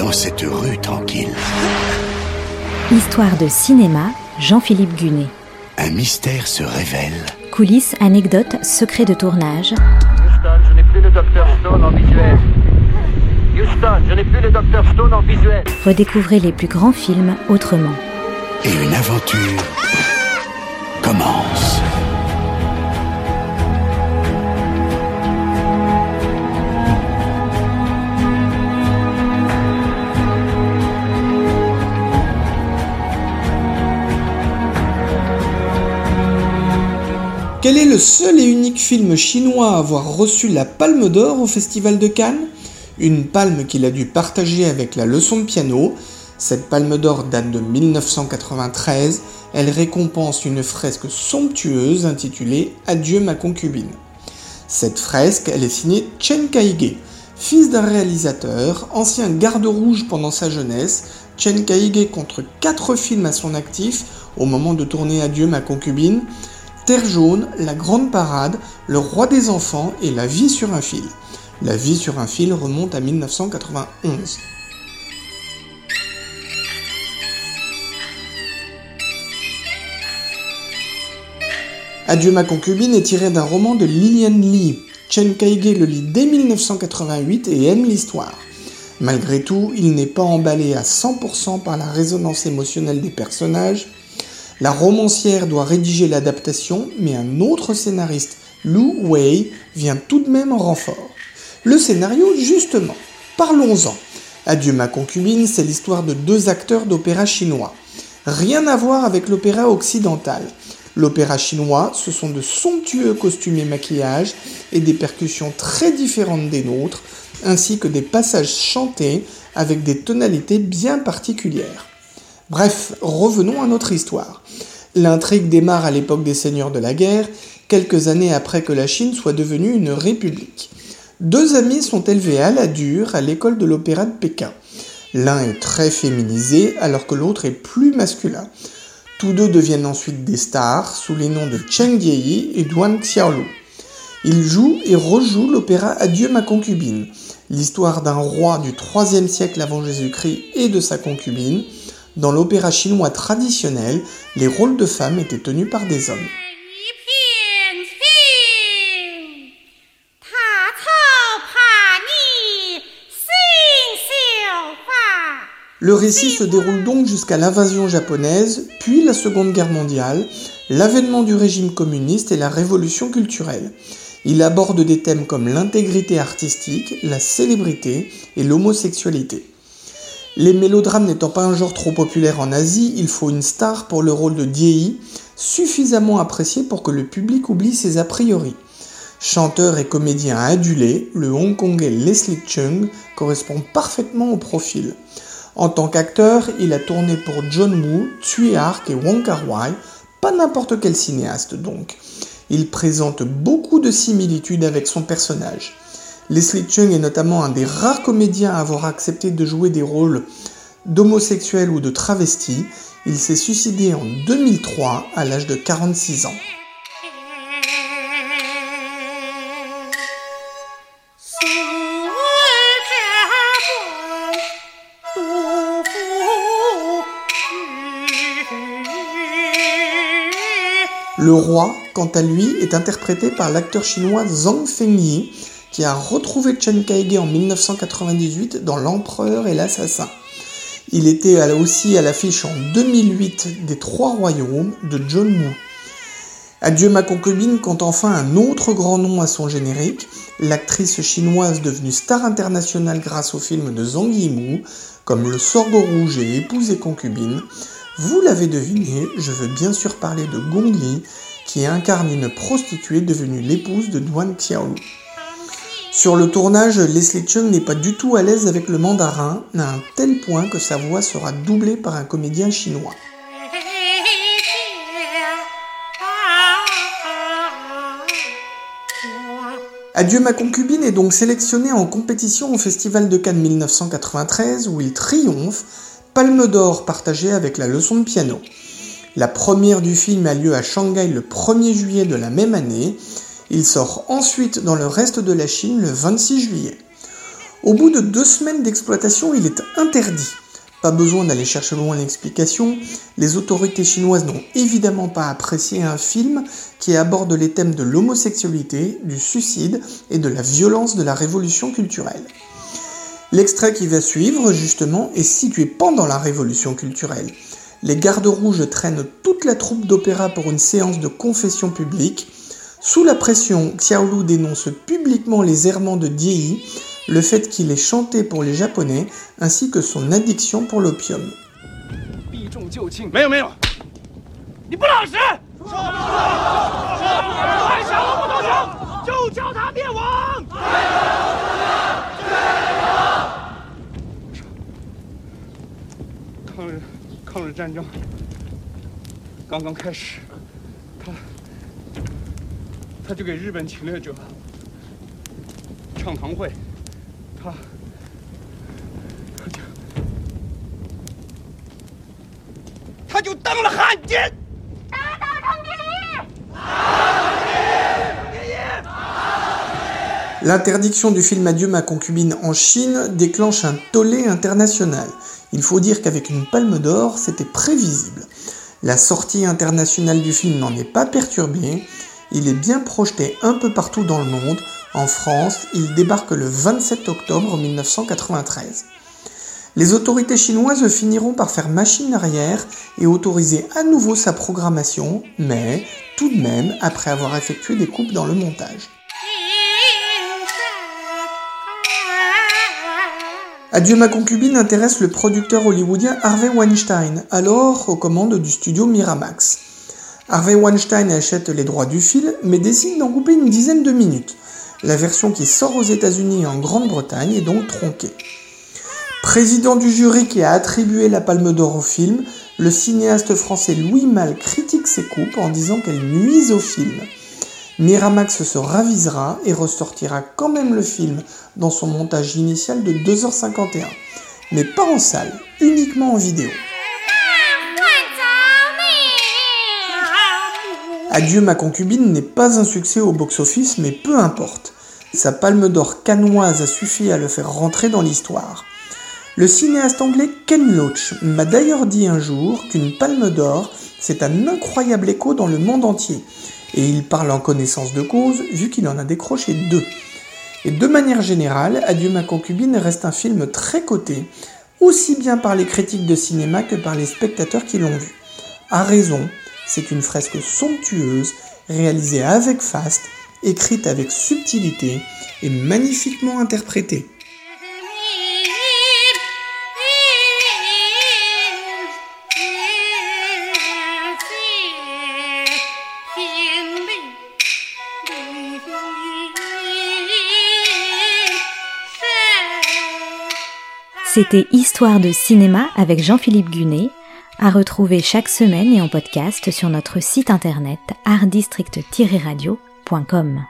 dans cette rue tranquille Histoire de cinéma, Jean-Philippe Gunet. Un mystère se révèle. Coulisses, anecdotes, secrets de tournage. Houston, je n'ai plus le docteur Stone en visuel. Houston, je n'ai plus le docteur Stone en visuel. Redécouvrez les plus grands films autrement. Et une aventure Quel est le seul et unique film chinois à avoir reçu la Palme d'Or au Festival de Cannes? Une palme qu'il a dû partager avec la leçon de piano. Cette Palme d'Or date de 1993. Elle récompense une fresque somptueuse intitulée Adieu ma concubine. Cette fresque, elle est signée Chen Kaige. Fils d'un réalisateur, ancien garde-rouge pendant sa jeunesse, Chen Kaige contre quatre films à son actif au moment de tourner Adieu ma concubine. Terre jaune, La Grande Parade, Le Roi des Enfants et La Vie sur un fil. La Vie sur un fil remonte à 1991. Adieu ma concubine est tiré d'un roman de Lilian Lee. Chen Kaige le lit dès 1988 et aime l'histoire. Malgré tout, il n'est pas emballé à 100% par la résonance émotionnelle des personnages, la romancière doit rédiger l'adaptation, mais un autre scénariste, Lu Wei, vient tout de même en renfort. Le scénario, justement. Parlons-en. Adieu ma concubine, c'est l'histoire de deux acteurs d'opéra chinois. Rien à voir avec l'opéra occidental. L'opéra chinois, ce sont de somptueux costumes et maquillages et des percussions très différentes des nôtres, ainsi que des passages chantés avec des tonalités bien particulières. Bref, revenons à notre histoire. L'intrigue démarre à l'époque des seigneurs de la guerre, quelques années après que la Chine soit devenue une république. Deux amis sont élevés à la dure à l'école de l'opéra de Pékin. L'un est très féminisé alors que l'autre est plus masculin. Tous deux deviennent ensuite des stars sous les noms de Cheng Yi et Duan Xiaolu. Ils jouent et rejouent l'opéra Adieu ma concubine, l'histoire d'un roi du 3 siècle avant Jésus-Christ et de sa concubine, dans l'opéra chinois traditionnel, les rôles de femmes étaient tenus par des hommes. Le récit se déroule donc jusqu'à l'invasion japonaise, puis la Seconde Guerre mondiale, l'avènement du régime communiste et la révolution culturelle. Il aborde des thèmes comme l'intégrité artistique, la célébrité et l'homosexualité. Les mélodrames n'étant pas un genre trop populaire en Asie, il faut une star pour le rôle de Diei, suffisamment apprécié pour que le public oublie ses a priori. Chanteur et comédien adulé, le hongkongais Leslie Chung correspond parfaitement au profil. En tant qu'acteur, il a tourné pour John Woo, Tsui Hark et Wong Kar Wai, pas n'importe quel cinéaste donc. Il présente beaucoup de similitudes avec son personnage. Leslie Chung est notamment un des rares comédiens à avoir accepté de jouer des rôles d'homosexuel ou de travesti. Il s'est suicidé en 2003 à l'âge de 46 ans. Le roi, quant à lui, est interprété par l'acteur chinois Zhang Fengyi, qui a retrouvé Chen Kaige en 1998 dans L'Empereur et l'Assassin. Il était aussi à l'affiche en 2008 des Trois Royaumes de John Woo. Adieu ma concubine compte enfin un autre grand nom à son générique, l'actrice chinoise devenue star internationale grâce au film de Zhang Yimou, comme Le Sorgho Rouge et Épouse et concubine. Vous l'avez deviné, je veux bien sûr parler de Gong Li, qui incarne une prostituée devenue l'épouse de Duan Xiaolu. Sur le tournage, Leslie Chung n'est pas du tout à l'aise avec le mandarin, à un tel point que sa voix sera doublée par un comédien chinois. Adieu ma concubine est donc sélectionné en compétition au Festival de Cannes 1993 où il triomphe, palme d'or partagée avec la leçon de piano. La première du film a lieu à Shanghai le 1er juillet de la même année il sort ensuite dans le reste de la Chine le 26 juillet. Au bout de deux semaines d'exploitation, il est interdit. Pas besoin d'aller chercher loin l'explication, les autorités chinoises n'ont évidemment pas apprécié un film qui aborde les thèmes de l'homosexualité, du suicide et de la violence de la révolution culturelle. L'extrait qui va suivre, justement, est situé pendant la révolution culturelle. Les gardes rouges traînent toute la troupe d'opéra pour une séance de confession publique. Sous la pression, Xiaolu dénonce publiquement les errements de Diei le fait qu'il ait chanté pour les Japonais, ainsi que son addiction pour l'opium. L'interdiction du film Adieu ma concubine en Chine déclenche un tollé international. Il faut dire qu'avec une palme d'or, c'était prévisible. La sortie internationale du film n'en est pas perturbée. Il est bien projeté un peu partout dans le monde. En France, il débarque le 27 octobre 1993. Les autorités chinoises finiront par faire machine arrière et autoriser à nouveau sa programmation, mais tout de même après avoir effectué des coupes dans le montage. Adieu ma concubine intéresse le producteur hollywoodien Harvey Weinstein, alors aux commandes du studio Miramax. Harvey Weinstein achète les droits du film, mais décide d'en couper une dizaine de minutes. La version qui sort aux États-Unis et en Grande-Bretagne est donc tronquée. Président du jury qui a attribué la Palme d'Or au film, le cinéaste français Louis Malle critique ses coupes en disant qu'elles nuisent au film. Miramax se ravisera et ressortira quand même le film dans son montage initial de 2h51, mais pas en salle, uniquement en vidéo. Adieu ma concubine n'est pas un succès au box-office, mais peu importe. Sa palme d'or canoise a suffi à le faire rentrer dans l'histoire. Le cinéaste anglais Ken Loach m'a d'ailleurs dit un jour qu'une palme d'or, c'est un incroyable écho dans le monde entier. Et il parle en connaissance de cause, vu qu'il en a décroché deux. Et de manière générale, Adieu ma concubine reste un film très coté, aussi bien par les critiques de cinéma que par les spectateurs qui l'ont vu. A raison, c'est une fresque somptueuse, réalisée avec faste, écrite avec subtilité et magnifiquement interprétée. C'était Histoire de cinéma avec Jean-Philippe Gunet, à retrouver chaque semaine et en podcast sur notre site internet artdistrict-radio.com.